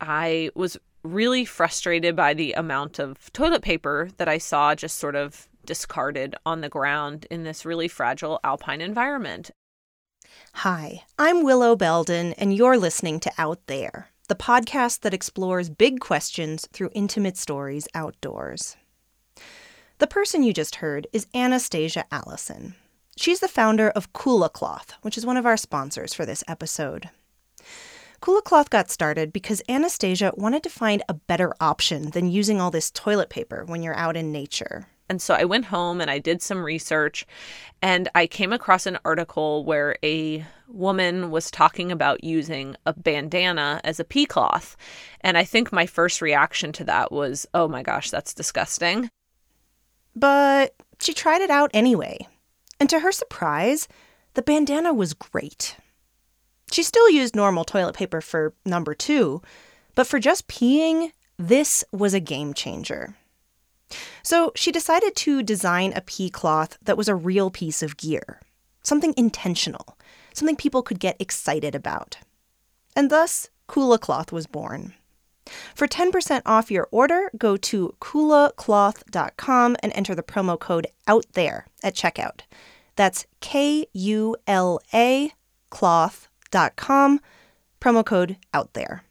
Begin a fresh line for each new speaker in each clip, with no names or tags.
I was really frustrated by the amount of toilet paper that I saw just sort of discarded on the ground in this really fragile alpine environment.
Hi, I'm Willow Belden, and you're listening to Out There, the podcast that explores big questions through intimate stories outdoors. The person you just heard is Anastasia Allison. She's the founder of Kula Cloth, which is one of our sponsors for this episode. Kula Cloth got started because Anastasia wanted to find a better option than using all this toilet paper when you're out in nature.
And so I went home and I did some research and I came across an article where a woman was talking about using a bandana as a pee cloth. And I think my first reaction to that was, oh my gosh, that's disgusting.
But she tried it out anyway. And to her surprise, the bandana was great. She still used normal toilet paper for number two, but for just peeing, this was a game changer. So she decided to design a pee cloth that was a real piece of gear, something intentional, something people could get excited about. And thus, Kula Cloth was born. For 10% off your order, go to kulacloth.com and enter the promo code out there at checkout. That's K U L A cloth.com, promo code out there.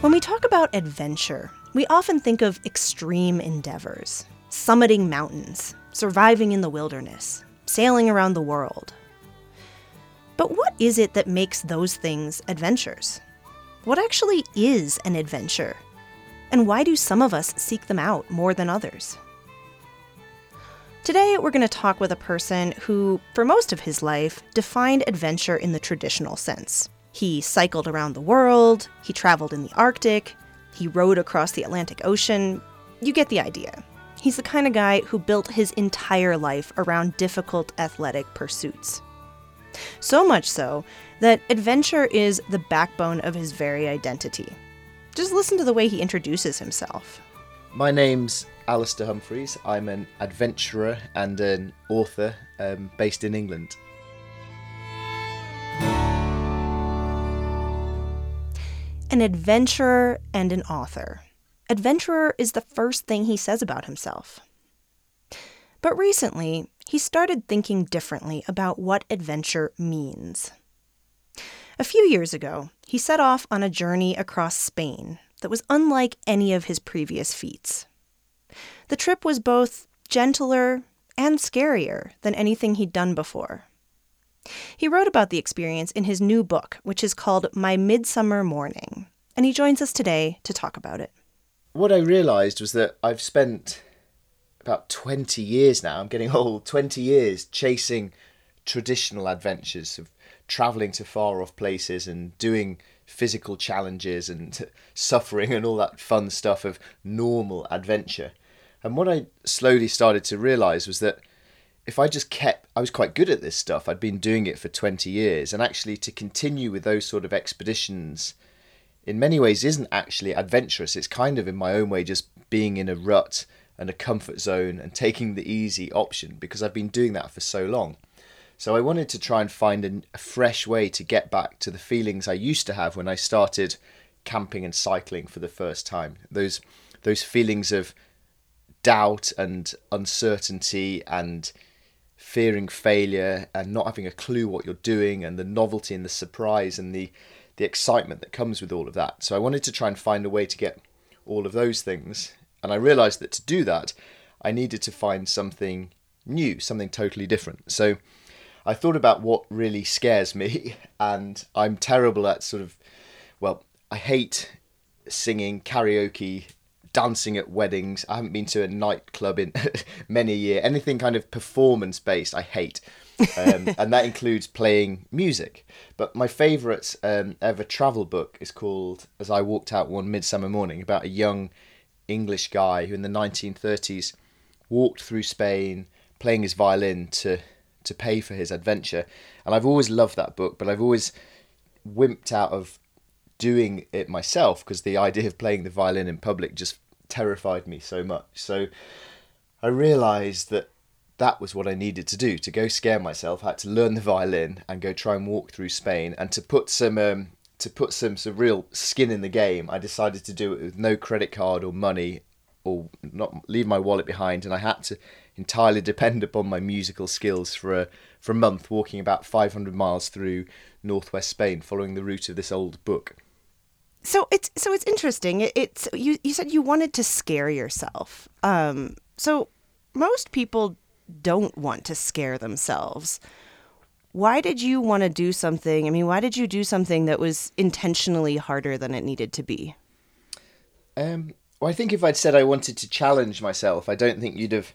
When we talk about adventure, we often think of extreme endeavors summiting mountains, surviving in the wilderness, sailing around the world. But what is it that makes those things adventures? What actually is an adventure? And why do some of us seek them out more than others? Today, we're going to talk with a person who, for most of his life, defined adventure in the traditional sense. He cycled around the world, he traveled in the Arctic, he rode across the Atlantic Ocean. You get the idea. He's the kind of guy who built his entire life around difficult athletic pursuits. So much so that adventure is the backbone of his very identity. Just listen to the way he introduces himself.
My name's Alastair Humphreys. I'm an adventurer and an author um, based in England.
An adventurer and an author. Adventurer is the first thing he says about himself. But recently, he started thinking differently about what adventure means. A few years ago, he set off on a journey across Spain that was unlike any of his previous feats. The trip was both gentler and scarier than anything he'd done before. He wrote about the experience in his new book, which is called My Midsummer Morning, and he joins us today to talk about it.
What I realised was that I've spent about 20 years now, I'm getting old, 20 years chasing traditional adventures of travelling to far off places and doing physical challenges and suffering and all that fun stuff of normal adventure. And what I slowly started to realise was that if I just kept, I was quite good at this stuff. I'd been doing it for 20 years, and actually to continue with those sort of expeditions in many ways isn't actually adventurous. It's kind of, in my own way, just being in a rut and a comfort zone and taking the easy option because I've been doing that for so long. So I wanted to try and find a fresh way to get back to the feelings I used to have when I started camping and cycling for the first time. Those those feelings of doubt and uncertainty and fearing failure and not having a clue what you're doing and the novelty and the surprise and the the excitement that comes with all of that. So I wanted to try and find a way to get all of those things and I realized that to do that I needed to find something new, something totally different. So I thought about what really scares me and I'm terrible at sort of well, I hate singing karaoke dancing at weddings. I haven't been to a nightclub in many a year. Anything kind of performance based, I hate. um, and that includes playing music. But my favourite um, ever travel book is called As I Walked Out One Midsummer Morning, about a young English guy who in the 1930s walked through Spain playing his violin to, to pay for his adventure. And I've always loved that book, but I've always wimped out of doing it myself because the idea of playing the violin in public just terrified me so much. So I realised that that was what I needed to do to go scare myself. I had to learn the violin and go try and walk through Spain and to put some um, to put some some real skin in the game. I decided to do it with no credit card or money or not leave my wallet behind, and I had to entirely depend upon my musical skills for a for a month, walking about 500 miles through northwest Spain, following the route of this old book.
So it's so it's interesting. It, it's you. You said you wanted to scare yourself. Um, so most people don't want to scare themselves. Why did you want to do something? I mean, why did you do something that was intentionally harder than it needed to be?
Um, well, I think if I'd said I wanted to challenge myself, I don't think you'd have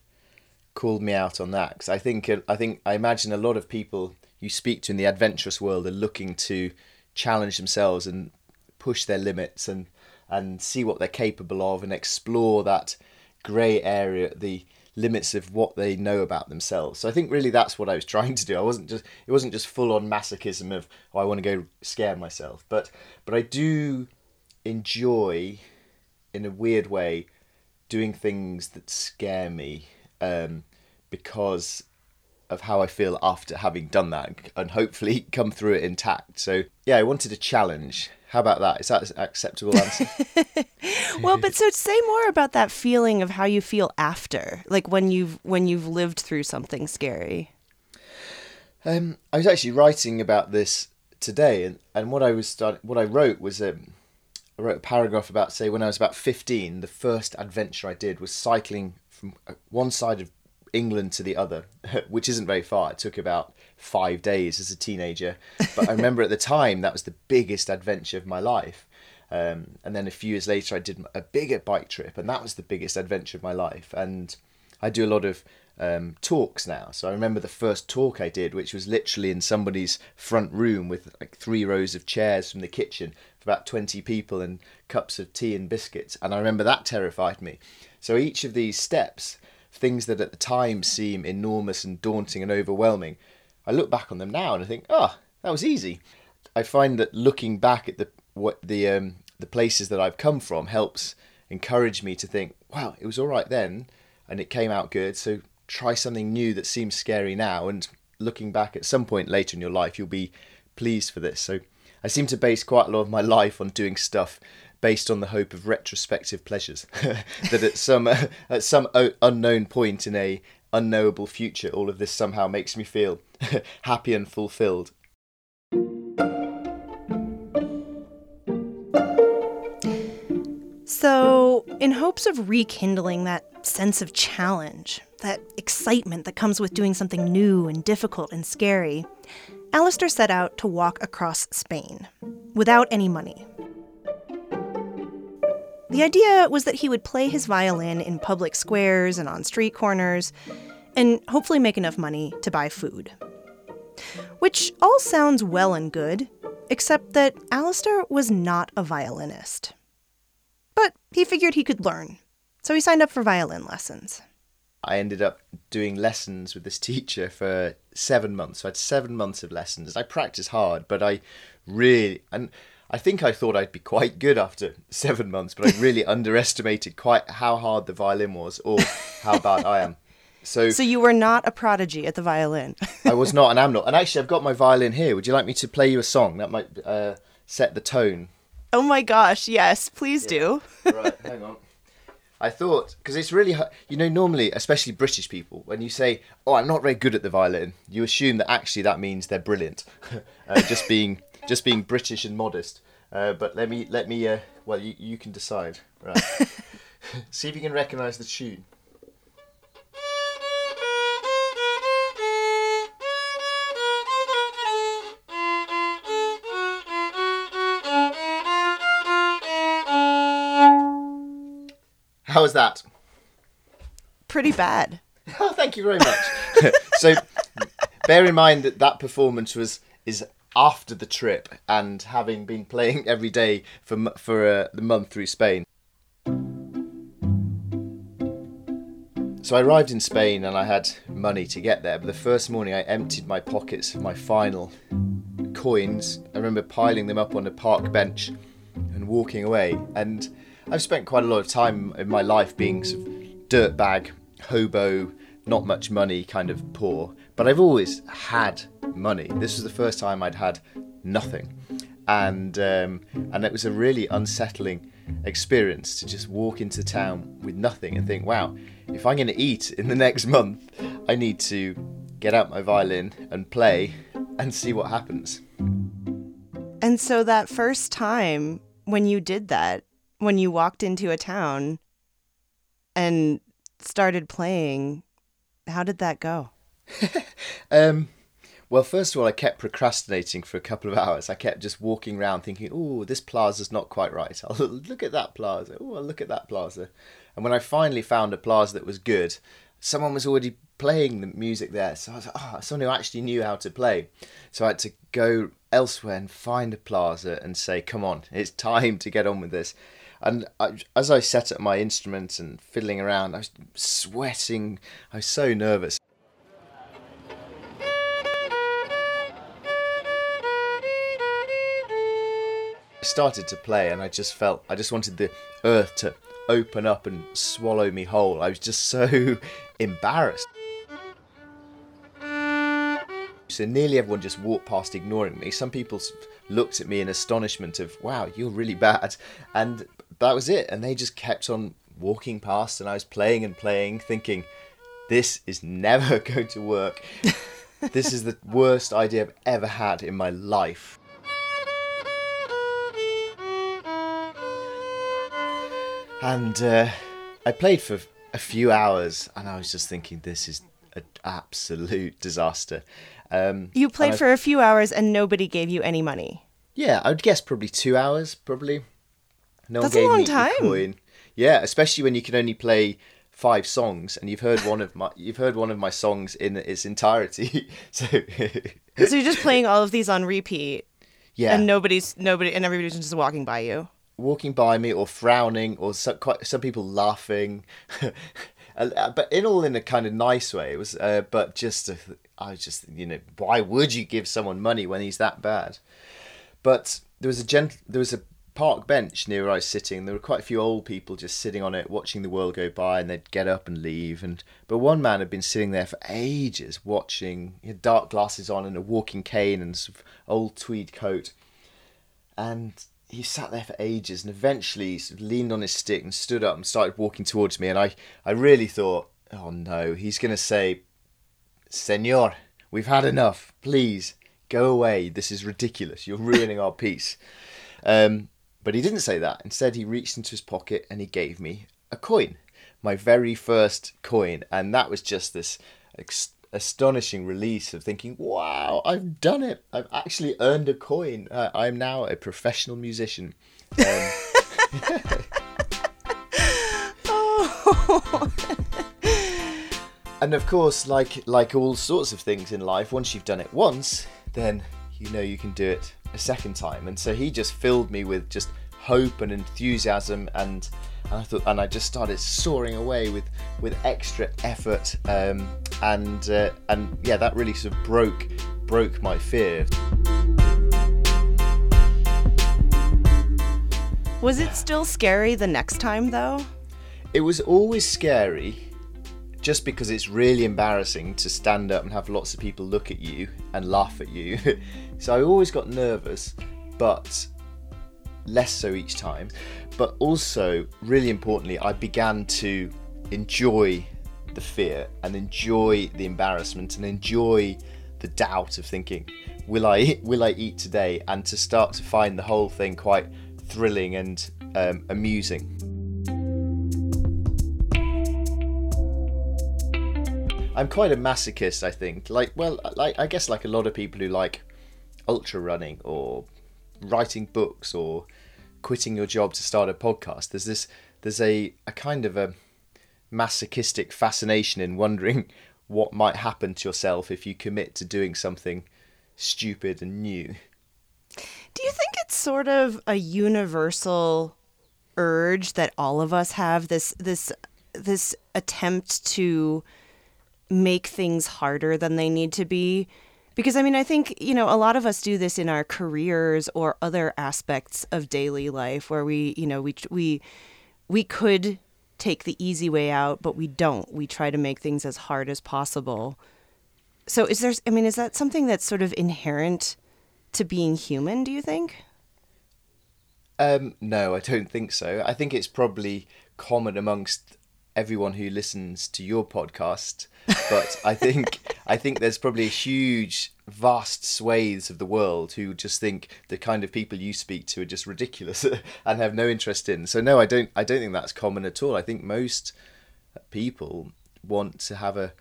called me out on that. Because I think I think I imagine a lot of people you speak to in the adventurous world are looking to challenge themselves and push their limits and and see what they're capable of and explore that grey area, the limits of what they know about themselves. So I think really that's what I was trying to do. I wasn't just it wasn't just full on masochism of oh I want to go scare myself, but but I do enjoy in a weird way doing things that scare me um, because of how I feel after having done that and hopefully come through it intact. So yeah, I wanted a challenge how about that? Is that an acceptable answer?
well, but so say more about that feeling of how you feel after, like when you've when you've lived through something scary.
Um, I was actually writing about this today, and, and what I was start, what I wrote was um, I wrote a paragraph about say when I was about fifteen, the first adventure I did was cycling from uh, one side of England to the other, which isn't very far. It took about five days as a teenager. But I remember at the time that was the biggest adventure of my life. Um, and then a few years later, I did a bigger bike trip, and that was the biggest adventure of my life. And I do a lot of um, talks now. So I remember the first talk I did, which was literally in somebody's front room with like three rows of chairs from the kitchen for about 20 people and cups of tea and biscuits. And I remember that terrified me. So each of these steps things that at the time seem enormous and daunting and overwhelming, I look back on them now and I think, oh, that was easy. I find that looking back at the what the um, the places that I've come from helps encourage me to think, wow, it was all right then, and it came out good. So try something new that seems scary now, and looking back at some point later in your life, you'll be pleased for this. So I seem to base quite a lot of my life on doing stuff based on the hope of retrospective pleasures that at some at some unknown point in a unknowable future all of this somehow makes me feel happy and fulfilled
so in hopes of rekindling that sense of challenge that excitement that comes with doing something new and difficult and scary Alastair set out to walk across Spain without any money the idea was that he would play his violin in public squares and on street corners, and hopefully make enough money to buy food. Which all sounds well and good, except that Alastair was not a violinist. But he figured he could learn, so he signed up for violin lessons.
I ended up doing lessons with this teacher for seven months. So I had seven months of lessons. I practiced hard, but I really and I think I thought I'd be quite good after seven months, but I really underestimated quite how hard the violin was or how bad I am. So,
so you were not a prodigy at the violin.
I was not, and I'm not. And actually, I've got my violin here. Would you like me to play you a song that might uh, set the tone?
Oh my gosh! Yes, please yeah. do.
right, hang on. I thought because it's really you know normally especially British people when you say oh I'm not very good at the violin you assume that actually that means they're brilliant uh, just being just being British and modest. Uh, but let me let me. Uh, well, you you can decide. Right. See if you can recognise the tune. How was that?
Pretty bad.
oh, thank you very much. so, bear in mind that that performance was is after the trip and having been playing every day for for uh, the month through Spain. So I arrived in Spain and I had money to get there, but the first morning I emptied my pockets of my final coins. I remember piling them up on a park bench and walking away. And I've spent quite a lot of time in my life being sort of dirtbag, hobo, not much money, kind of poor. But I've always had money. This was the first time I'd had nothing, and um, and it was a really unsettling experience to just walk into town with nothing and think, wow, if I'm going to eat in the next month, I need to get out my violin and play and see what happens.
And so that first time when you did that, when you walked into a town and started playing, how did that go?
um, well, first of all, I kept procrastinating for a couple of hours. I kept just walking around thinking, oh, this plaza's not quite right. I'll look at that plaza. Oh, I'll look at that plaza. And when I finally found a plaza that was good, someone was already playing the music there. So I was like, oh, someone who actually knew how to play. So I had to go elsewhere and find a plaza and say, come on, it's time to get on with this. And I, as I set up my instrument and fiddling around, I was sweating. I was so nervous. I started to play and I just felt I just wanted the earth to open up and swallow me whole. I was just so embarrassed. So nearly everyone just walked past ignoring me. Some people looked at me in astonishment of, wow, you're really bad. And that was it. And they just kept on walking past and I was playing and playing thinking, this is never going to work. this is the worst idea I've ever had in my life. And uh, I played for a few hours and I was just thinking, this is an absolute disaster. Um,
you played for a few hours and nobody gave you any money.
Yeah, I would guess probably two hours, probably.
No That's a long me time.
Yeah, especially when you can only play five songs and you've heard one of my you've heard one of my songs in its entirety. so So
you're just playing all of these on repeat. Yeah. And nobody's nobody and everybody's just walking by you.
Walking by me or frowning or some, quite, some people laughing. Uh, but in all in a kind of nice way. It was, uh, but just, I was just, you know, why would you give someone money when he's that bad? But there was a gent, there was a park bench near where I was sitting. There were quite a few old people just sitting on it, watching the world go by, and they'd get up and leave. And but one man had been sitting there for ages, watching. He had dark glasses on and a walking cane and sort of old tweed coat, and he sat there for ages and eventually sort of leaned on his stick and stood up and started walking towards me and I, I really thought, oh no, he's going to say, Senor, we've had enough. Please go away. This is ridiculous. You're ruining our peace. Um, but he didn't say that. Instead, he reached into his pocket and he gave me a coin, my very first coin. And that was just this astonishing release of thinking, wow, I've done it. I've actually earned a coin. Uh, I'm now a professional musician. Um, oh. and of course, like like all sorts of things in life, once you've done it once, then you know you can do it a second time. And so he just filled me with just hope and enthusiasm and and I thought, and I just started soaring away with with extra effort, um, and uh, and yeah, that really sort of broke broke my fear.
Was it still scary the next time though?
It was always scary just because it's really embarrassing to stand up and have lots of people look at you and laugh at you. so I always got nervous, but less so each time but also, really importantly, I began to enjoy the fear and enjoy the embarrassment and enjoy the doubt of thinking, will I will I eat today? And to start to find the whole thing quite thrilling and um, amusing. I'm quite a masochist, I think. Like, well, like I guess like a lot of people who like ultra running or writing books or quitting your job to start a podcast. There's this there's a, a kind of a masochistic fascination in wondering what might happen to yourself if you commit to doing something stupid and new.
Do you think it's sort of a universal urge that all of us have this this this attempt to make things harder than they need to be? Because I mean, I think, you know, a lot of us do this in our careers or other aspects of daily life where we, you know, we we we could take the easy way out, but we don't. We try to make things as hard as possible. So is there I mean is that something that's sort of inherent to being human, do you think?
Um, no, I don't think so. I think it's probably common amongst everyone who listens to your podcast, but I think I think there's probably a huge, vast swathes of the world who just think the kind of people you speak to are just ridiculous and have no interest in. So no, I don't. I don't think that's common at all. I think most people want to have a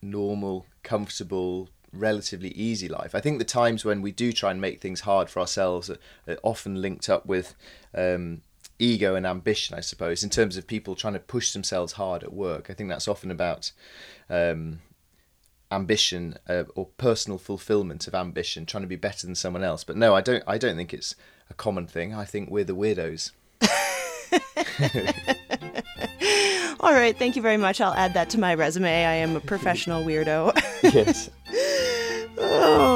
normal, comfortable, relatively easy life. I think the times when we do try and make things hard for ourselves are, often linked up with um, ego and ambition, I suppose, in terms of people trying to push themselves hard at work. I think that's often about um, ambition uh, or personal fulfillment of ambition, trying to be better than someone else. But no, I don't. I don't think it's a common thing. I think we're the weirdos.
All right, thank you very much. I'll add that to my resume. I am a professional weirdo.
yes.
oh.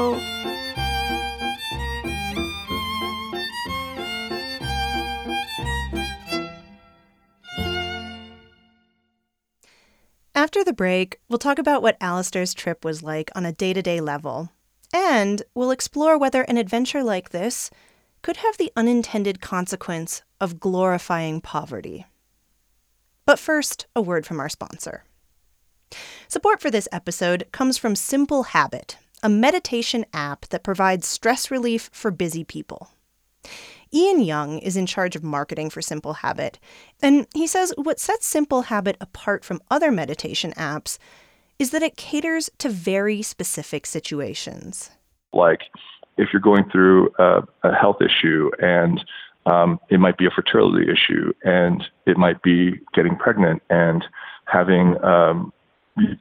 After the break, we'll talk about what Alastair's trip was like on a day to day level. And we'll explore whether an adventure like this could have the unintended consequence of glorifying poverty. But first, a word from our sponsor. Support for this episode comes from Simple Habit, a meditation app that provides stress relief for busy people. Ian Young is in charge of marketing for Simple Habit, and he says what sets Simple Habit apart from other meditation apps is that it caters to very specific situations.
Like if you're going through a, a health issue and um, it might be a fertility issue and it might be getting pregnant and having um,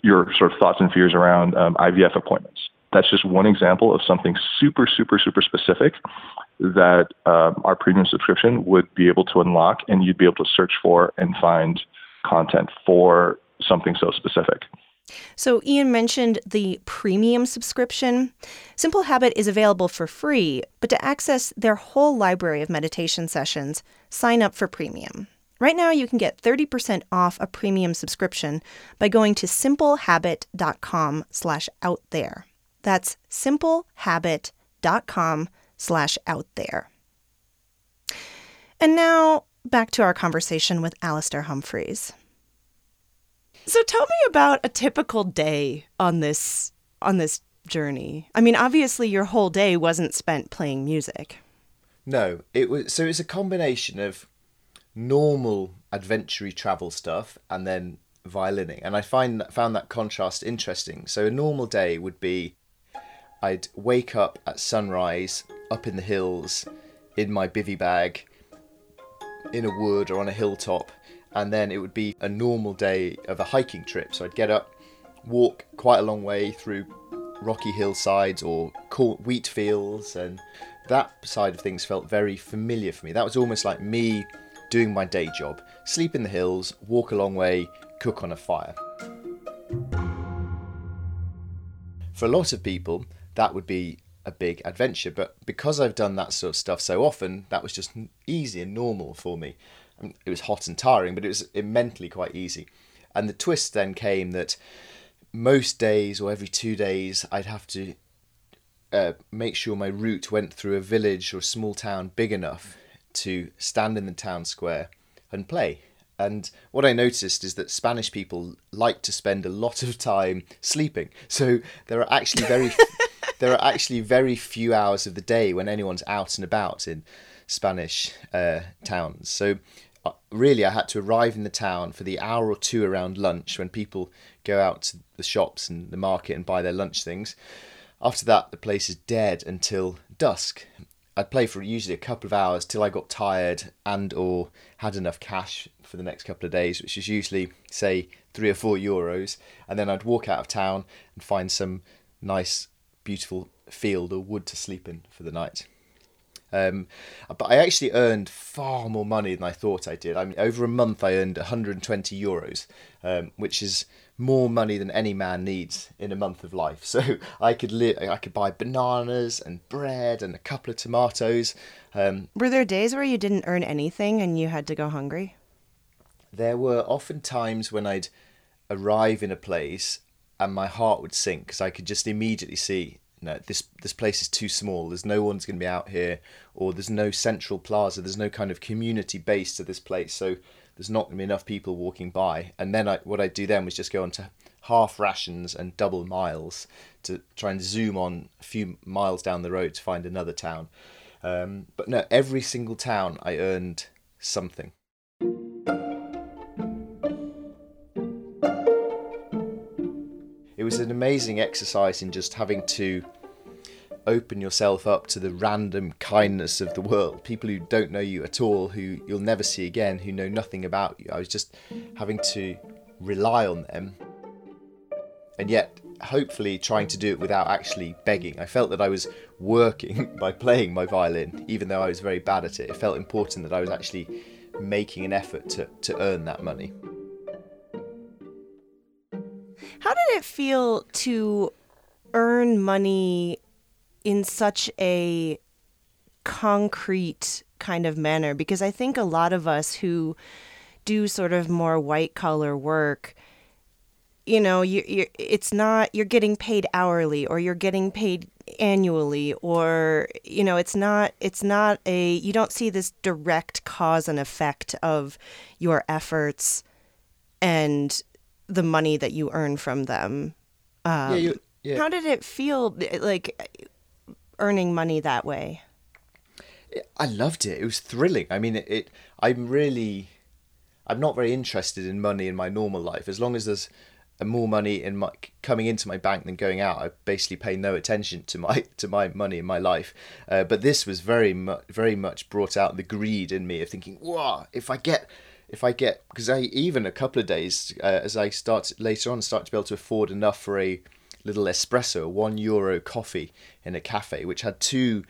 your sort of thoughts and fears around um, IVF appointments. That's just one example of something super, super, super specific that um, our premium subscription would be able to unlock, and you'd be able to search for and find content for something so specific.
So, Ian mentioned the premium subscription. Simple Habit is available for free, but to access their whole library of meditation sessions, sign up for premium. Right now, you can get 30% off a premium subscription by going to simplehabit.com slash out there. That's simplehabit.com slash out there. And now back to our conversation with Alastair Humphreys. So tell me about a typical day on this on this journey. I mean, obviously your whole day wasn't spent playing music.
No, it was so it's a combination of normal adventure travel stuff and then violining, and I find found that contrast interesting. So a normal day would be I'd wake up at sunrise up in the hills in my bivy bag in a wood or on a hilltop and then it would be a normal day of a hiking trip. So I'd get up, walk quite a long way through rocky hillsides or wheat fields, and that side of things felt very familiar for me. That was almost like me doing my day job sleep in the hills, walk a long way, cook on a fire. For a lot of people, that would be a big adventure, but because I've done that sort of stuff so often, that was just easy and normal for me it was hot and tiring, but it was mentally quite easy. And the twist then came that most days or every two days, I'd have to uh, make sure my route went through a village or a small town big enough to stand in the town square and play. And what I noticed is that Spanish people like to spend a lot of time sleeping. So there are actually very there are actually very few hours of the day when anyone's out and about in Spanish uh, towns. So uh, really I had to arrive in the town for the hour or two around lunch when people go out to the shops and the market and buy their lunch things. After that, the place is dead until dusk. I'd play for usually a couple of hours till I got tired and or had enough cash for the next couple of days, which is usually say three or four euros, and then I'd walk out of town and find some nice, beautiful field or wood to sleep in for the night. Um, but I actually earned far more money than I thought I did. I mean, over a month, I earned 120 euros, um, which is more money than any man needs in a month of life. So I could li- I could buy bananas and bread and a couple of tomatoes. Um,
Were there days where you didn't earn anything and you had to go hungry?
there were often times when I'd arrive in a place and my heart would sink because I could just immediately see, no, this this place is too small. There's no one's going to be out here, or there's no central plaza. There's no kind of community base to this place, so there's not going to be enough people walking by. And then I, what I'd do then was just go on to half rations and double miles to try and zoom on a few miles down the road to find another town. Um, but no, every single town I earned something. Was an amazing exercise in just having to open yourself up to the random kindness of the world. People who don't know you at all, who you'll never see again, who know nothing about you. I was just having to rely on them and yet hopefully trying to do it without actually begging. I felt that I was working by playing my violin, even though I was very bad at it. It felt important that I was actually making an effort to, to earn that money.
How did it feel to earn money in such a concrete kind of manner? Because I think a lot of us who do sort of more white collar work, you know, you, you it's not you're getting paid hourly or you're getting paid annually or you know it's not it's not a you don't see this direct cause and effect of your efforts and the money that you earn from them. Um,
yeah, you, yeah.
How did it feel like earning money that way?
I loved it. It was thrilling. I mean, it, it. I'm really. I'm not very interested in money in my normal life. As long as there's more money in my coming into my bank than going out, I basically pay no attention to my to my money in my life. Uh, but this was very much very much brought out the greed in me of thinking, "Wow, if I get." If I get because I even a couple of days uh, as I start later on start to be able to afford enough for a little espresso, one euro coffee in a cafe, which had two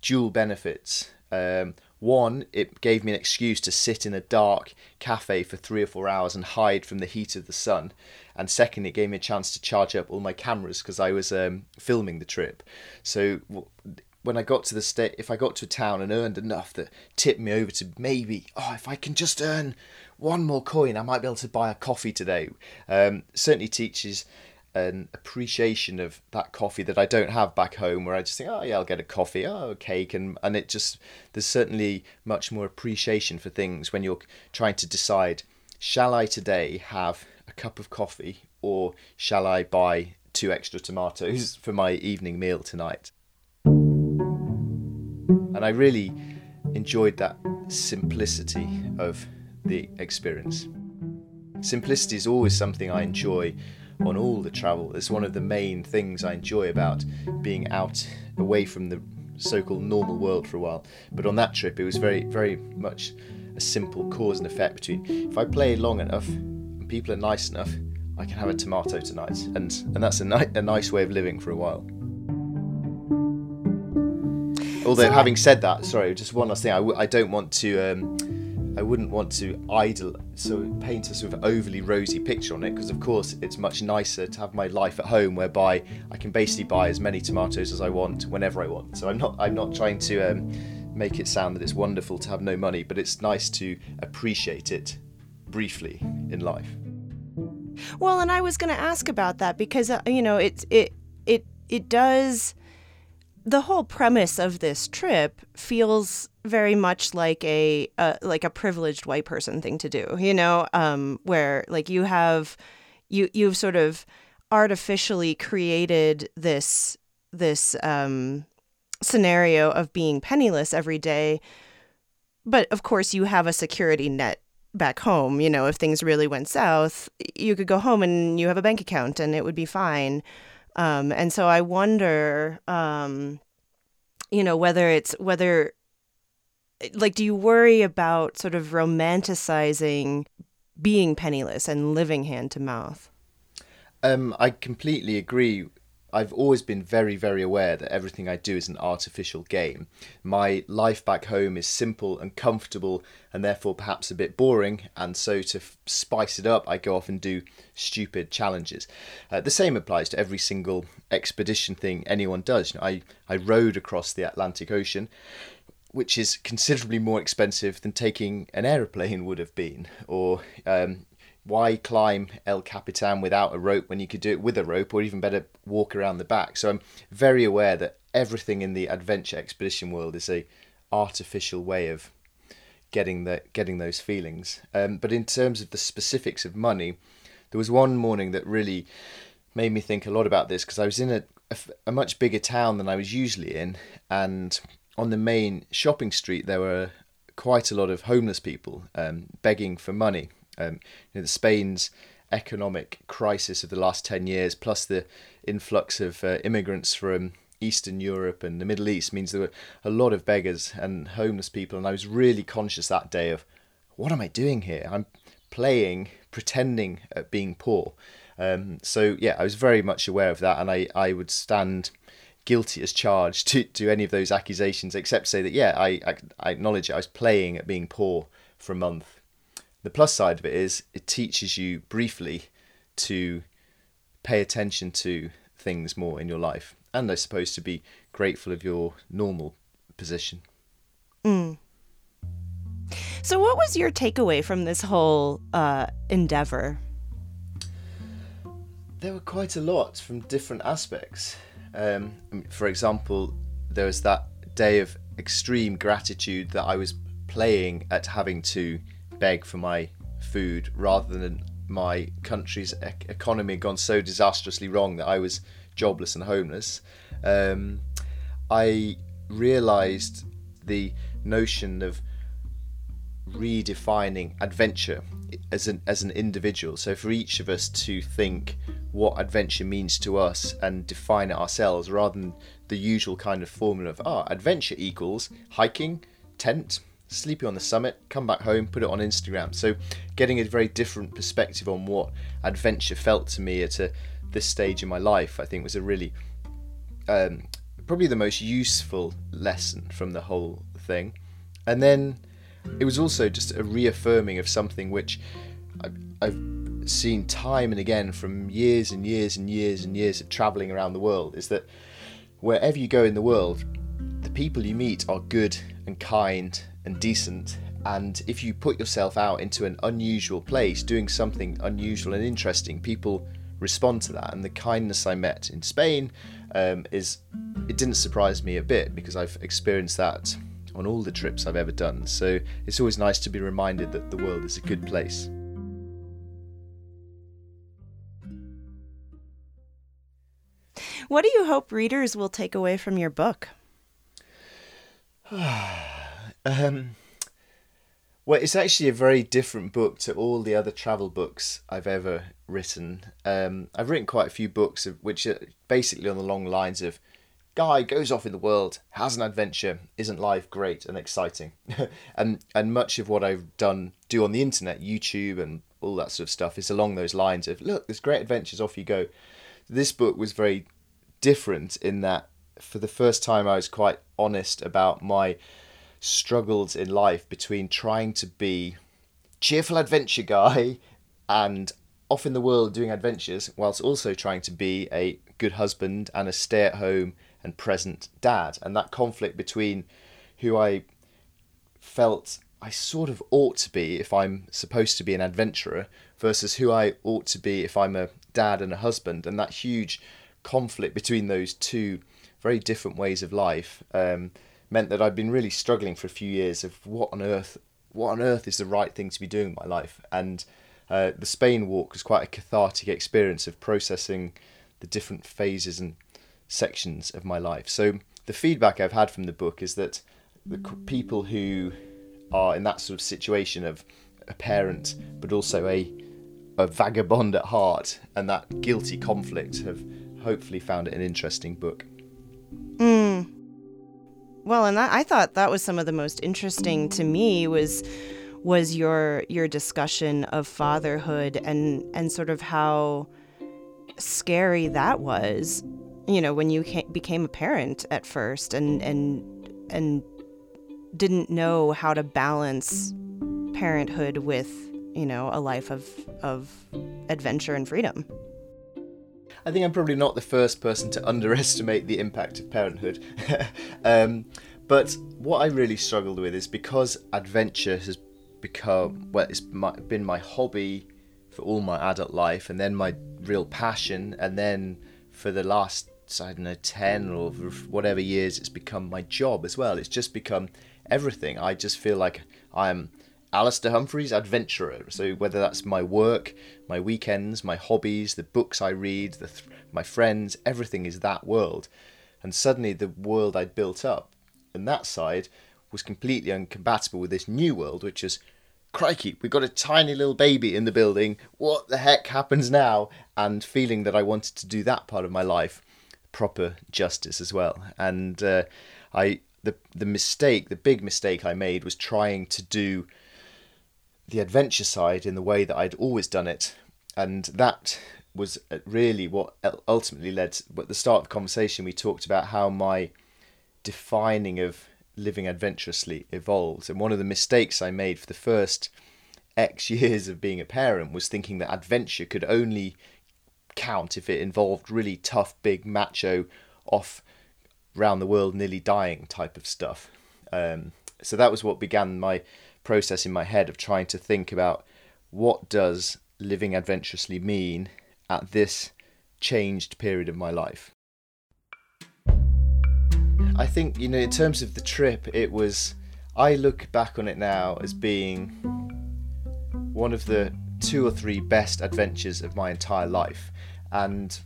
dual benefits. Um, one, it gave me an excuse to sit in a dark cafe for three or four hours and hide from the heat of the sun. And second, it gave me a chance to charge up all my cameras because I was um, filming the trip. So when I got to the state, if I got to a town and earned enough that tipped me over to maybe, oh, if I can just earn one more coin, I might be able to buy a coffee today. Um, certainly teaches an appreciation of that coffee that I don't have back home, where I just think, oh yeah, I'll get a coffee, oh a cake, and and it just there's certainly much more appreciation for things when you're trying to decide, shall I today have a cup of coffee or shall I buy two extra tomatoes for my evening meal tonight? And I really enjoyed that simplicity of the experience. Simplicity is always something I enjoy on all the travel. It's one of the main things I enjoy about being out away from the so called normal world for a while. But on that trip, it was very, very much a simple cause and effect between if I play long enough and people are nice enough, I can have a tomato tonight. And, and that's a, ni- a nice way of living for a while. Although, having said that, sorry, just one last thing. I w- I don't want to. Um, I wouldn't want to idle so paint a sort of overly rosy picture on it because of course it's much nicer to have my life at home whereby I can basically buy as many tomatoes as I want whenever I want. So I'm not I'm not trying to um, make it sound that it's wonderful to have no money, but it's nice to appreciate it briefly in life.
Well, and I was going to ask about that because uh, you know it it it it does the whole premise of this trip feels very much like a uh, like a privileged white person thing to do you know um, where like you have you you've sort of artificially created this this um, scenario of being penniless every day. But of course you have a security net back home you know if things really went south you could go home and you have a bank account and it would be fine um, and so I wonder, um, you know, whether it's whether, like, do you worry about sort of romanticizing being penniless and living hand to mouth?
Um, I completely agree I've always been very, very aware that everything I do is an artificial game. My life back home is simple and comfortable and therefore perhaps a bit boring, and so to f- spice it up, I go off and do stupid challenges. Uh, the same applies to every single expedition thing anyone does. You know, I, I rowed across the Atlantic Ocean which is considerably more expensive than taking an aeroplane would have been, or um, why climb El Capitan without a rope when you could do it with a rope, or even better, walk around the back. So I'm very aware that everything in the adventure expedition world is a artificial way of getting the getting those feelings. Um, but in terms of the specifics of money, there was one morning that really made me think a lot about this because I was in a, a, a much bigger town than I was usually in, and on the main shopping street there were quite a lot of homeless people um, begging for money. Um, you know, the Spain's economic crisis of the last 10 years, plus the influx of uh, immigrants from Eastern Europe and the Middle East, means there were a lot of beggars and homeless people. And I was really conscious that day of what am I doing here? I'm playing, pretending at being poor. Um, so, yeah, I was very much aware of that. And I, I would stand guilty as charged to, to any of those accusations, except say that, yeah, I, I, I acknowledge it. I was playing at being poor for a month the plus side of it is it teaches you briefly to pay attention to things more in your life and I suppose to be grateful of your normal position.
Mm. So, what was your takeaway from this whole uh, endeavor?
There were quite a lot from different aspects. Um, for example, there was that day of extreme gratitude that I was playing at having to beg for my food rather than my country's ec- economy gone so disastrously wrong that I was jobless and homeless. Um, I realised the notion of redefining adventure as an as an individual. So for each of us to think what adventure means to us and define it ourselves, rather than the usual kind of formula of ah, adventure equals hiking, tent, sleeping on the summit, come back home, put it on Instagram. So getting a very different perspective on what adventure felt to me at a, this stage in my life, I think was a really um, probably the most useful lesson from the whole thing. And then it was also just a reaffirming of something which I, I've seen time and again from years and years and years and years of traveling around the world is that wherever you go in the world, the people you meet are good and kind and decent. And if you put yourself out into an unusual place, doing something unusual and interesting, people respond to that. And the kindness I met in Spain um, is, it didn't surprise me a bit because I've experienced that on all the trips I've ever done. So it's always nice to be reminded that the world is a good place.
What do you hope readers will take away from your book?
Um, well, it's actually a very different book to all the other travel books I've ever written. Um, I've written quite a few books of, which are basically on the long lines of guy goes off in the world, has an adventure, isn't life great and exciting? and and much of what I've done do on the internet, YouTube and all that sort of stuff is along those lines of look, there's great adventures, off you go. This book was very different in that for the first time I was quite honest about my struggles in life between trying to be cheerful adventure guy and off in the world doing adventures whilst also trying to be a good husband and a stay at home and present dad. And that conflict between who I felt I sort of ought to be if I'm supposed to be an adventurer versus who I ought to be if I'm a dad and a husband. And that huge conflict between those two very different ways of life um, meant that I'd been really struggling for a few years of what on earth, what on earth is the right thing to be doing in my life. And uh, the Spain walk was quite a cathartic experience of processing the different phases and sections of my life. So the feedback I've had from the book is that the people who are in that sort of situation of a parent, but also a a vagabond at heart, and that guilty conflict have hopefully found it an interesting book.
Mm. Well, and that, I thought that was some of the most interesting to me was was your your discussion of fatherhood and and sort of how scary that was. You know, when you became a parent at first and and and didn't know how to balance parenthood with, you know, a life of of adventure and freedom.
I think I'm probably not the first person to underestimate the impact of parenthood. um, But what I really struggled with is because adventure has become well, it's my, been my hobby for all my adult life, and then my real passion, and then for the last I don't know ten or whatever years, it's become my job as well. It's just become everything. I just feel like I'm Alastair Humphreys, adventurer. So whether that's my work, my weekends, my hobbies, the books I read, the th- my friends, everything is that world. And suddenly the world I'd built up and that side was completely incompatible with this new world, which is crikey, we've got a tiny little baby in the building. What the heck happens now? And feeling that I wanted to do that part of my life proper justice as well. And uh, I the the mistake, the big mistake I made was trying to do the adventure side in the way that I'd always done it, and that was uh, really what ultimately led. To, at the start of the conversation, we talked about how my defining of living adventurously evolved, and one of the mistakes I made for the first X years of being a parent was thinking that adventure could only count if it involved really tough, big, macho, off round the world, nearly dying type of stuff. Um, so that was what began my process in my head of trying to think about what does living adventurously mean at this changed period of my life. I think, you know, in terms of the trip, it was, I look back on it now as being one of the two or three best adventures of my entire life. And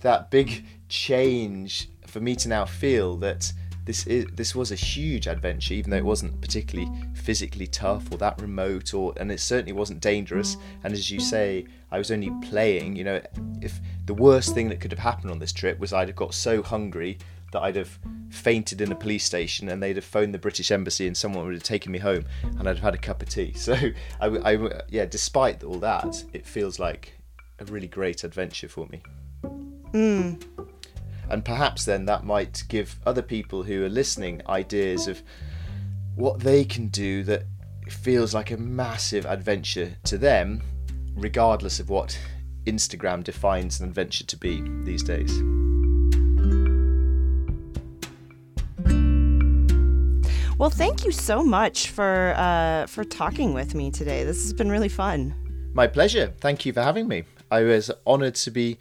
that big change for me to now feel that this is this was a huge adventure, even though it wasn't particularly physically tough or that remote, or and it certainly wasn't dangerous. And as you say, I was only playing. You know, if the worst thing that could have happened on this trip was I'd have got so hungry that I'd have fainted in a police station and they'd have phoned the British embassy and someone would have taken me home and I'd have had a cup of tea. So, I, I, yeah, despite all that, it feels like a really great adventure for me.
Mm
and perhaps then that might give other people who are listening ideas of what they can do that feels like a massive adventure to them, regardless of what Instagram defines an adventure to be these days.
Well, thank you so much for uh, for talking with me today. This has been really fun.
My pleasure. Thank you for having me. I was honoured to be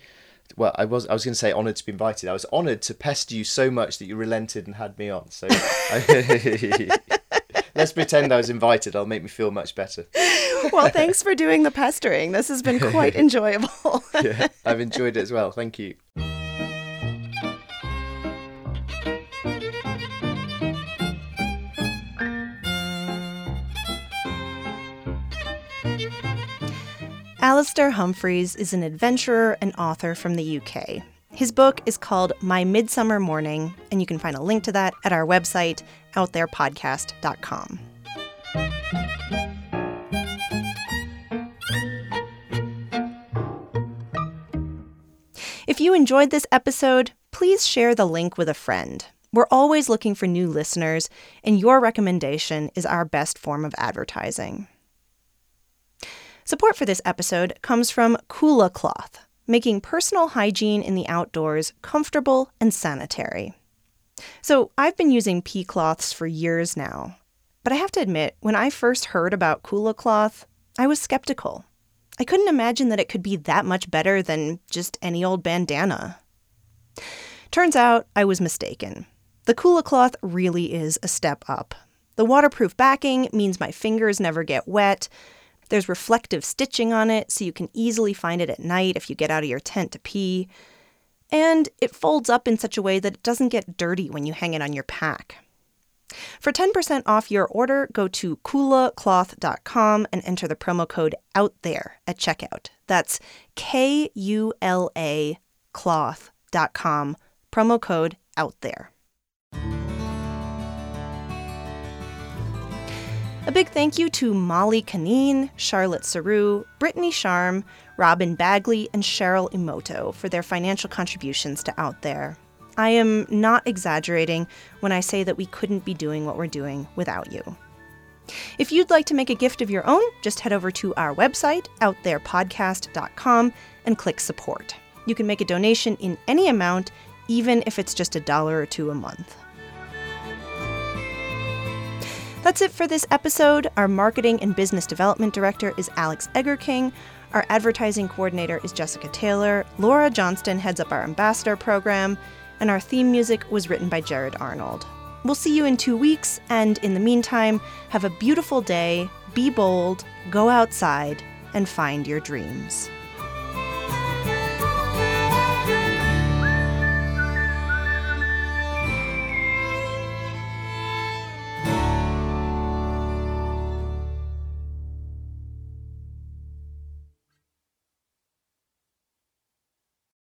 well, I was I was going to say honoured to be invited. I was honoured to pester you so much that you relented and had me on. So I, let's pretend I was invited. I'll make me feel much better.
Well, thanks for doing the pestering. This has been quite enjoyable.
yeah, I've enjoyed it as well. Thank you.
Alastair Humphreys is an adventurer and author from the UK. His book is called My Midsummer Morning, and you can find a link to that at our website, outtherepodcast.com. If you enjoyed this episode, please share the link with a friend. We're always looking for new listeners, and your recommendation is our best form of advertising. Support for this episode comes from Kula Cloth, making personal hygiene in the outdoors comfortable and sanitary. So, I've been using pee cloths for years now, but I have to admit, when I first heard about Kula Cloth, I was skeptical. I couldn't imagine that it could be that much better than just any old bandana. Turns out I was mistaken. The Kula cloth really is a step up. The waterproof backing means my fingers never get wet, there's reflective stitching on it, so you can easily find it at night if you get out of your tent to pee. And it folds up in such a way that it doesn't get dirty when you hang it on your pack. For 10% off your order, go to kulacloth.com and enter the promo code out there at checkout. That's K U L A cloth.com, promo code out there. A big thank you to Molly Canine, Charlotte Saru, Brittany Sharm, Robin Bagley, and Cheryl Emoto for their financial contributions to Out There. I am not exaggerating when I say that we couldn't be doing what we're doing without you. If you'd like to make a gift of your own, just head over to our website, outtherepodcast.com, and click support. You can make a donation in any amount, even if it's just a dollar or two a month. That's it for this episode. Our marketing and business development director is Alex Egerking. Our advertising coordinator is Jessica Taylor. Laura Johnston heads up our ambassador program. And our theme music was written by Jared Arnold. We'll see you in two weeks, and in the meantime, have a beautiful day, be bold, go outside, and find your dreams.